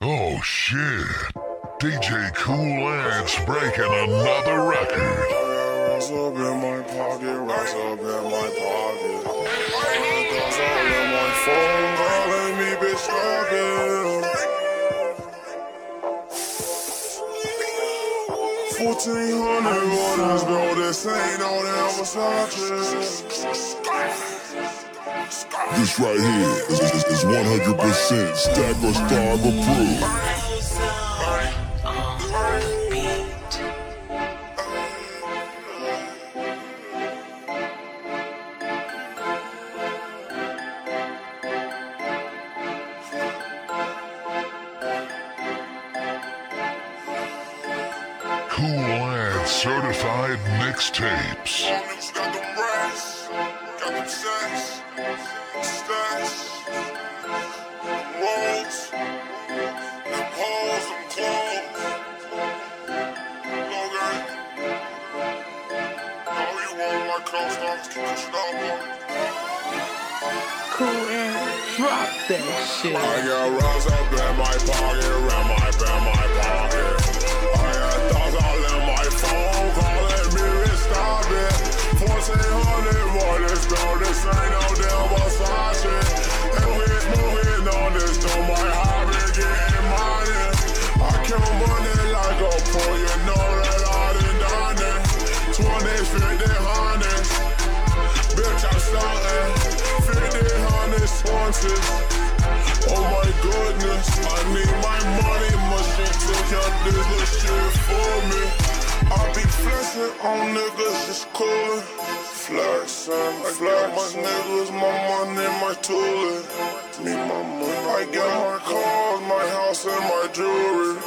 Oh shit. DJ Cool Ants breaking another record. Rise up in my pocket, rise up in my pocket. Rise all in my phone, calling me, bitch, it. Fourteen hundred waters, bro. This ain't no damn Versace. This right here is, is, is 100% Stack or Starve approved. Cool Ants certified mixtapes. Cool and drop that shit. I got rounds up in my pocket, my in my pocket. Hundred. Oh my goodness, I need my money machine to count this little shit for me. I be flexing on niggas, just coolin'. Flexing, flex my niggas, my money, my tooling. Me, my money. I got my cars, my house, and my jewelry.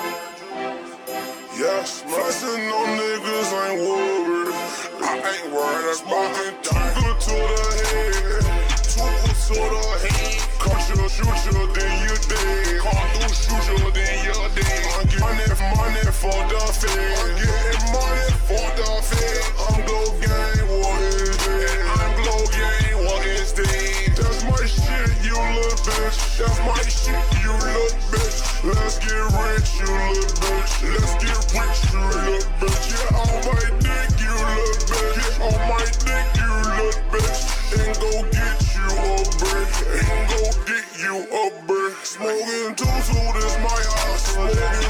Yes, flexing on niggas ain't worried. I ain't worried. I'm smoking two good to the head, two good to the head. Cause you shoot you, then you dead. Cause you shoot you, then you're dead. I'm getting money, for the fed. I'm getting money for the fed. I'm Glo Gang, what is it? I'm Glo Gang, what is it? That's my shit, you little bitch. That's my shit, you little bitch. Let's get rich, you little my house.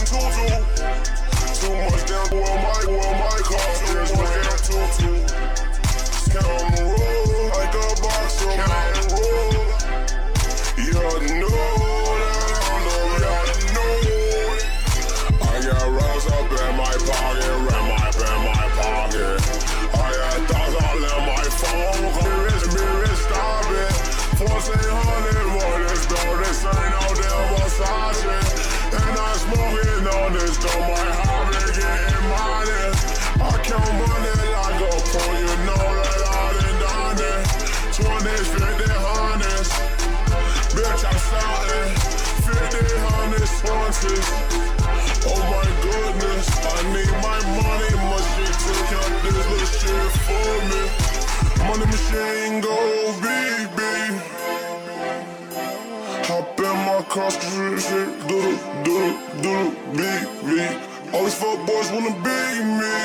In my car, shit, doodle, doodle, doodle, beep beep. All these fuck boys wanna be me.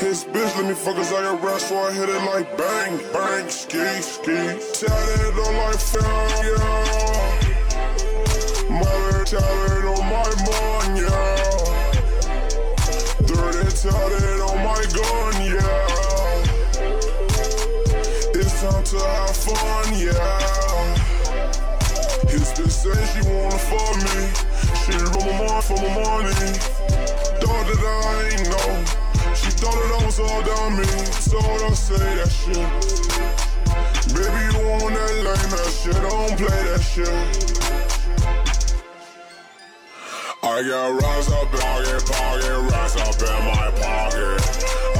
His bitch let me fuck us like a rap, so I hit it like bang, bang, ski, ski. Tatted on like failure. Mother tatted on say she wanna fuck me. She run my mind for my money. Thought that I ain't know. She thought that I was all down me. So don't say that shit. Baby, you want that lame ass shit. Don't play that shit. I got rocks up in my pocket, rocks up in my pocket.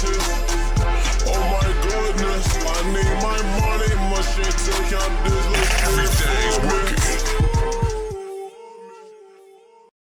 Oh my goodness, I need my money machine. Take out this little thing?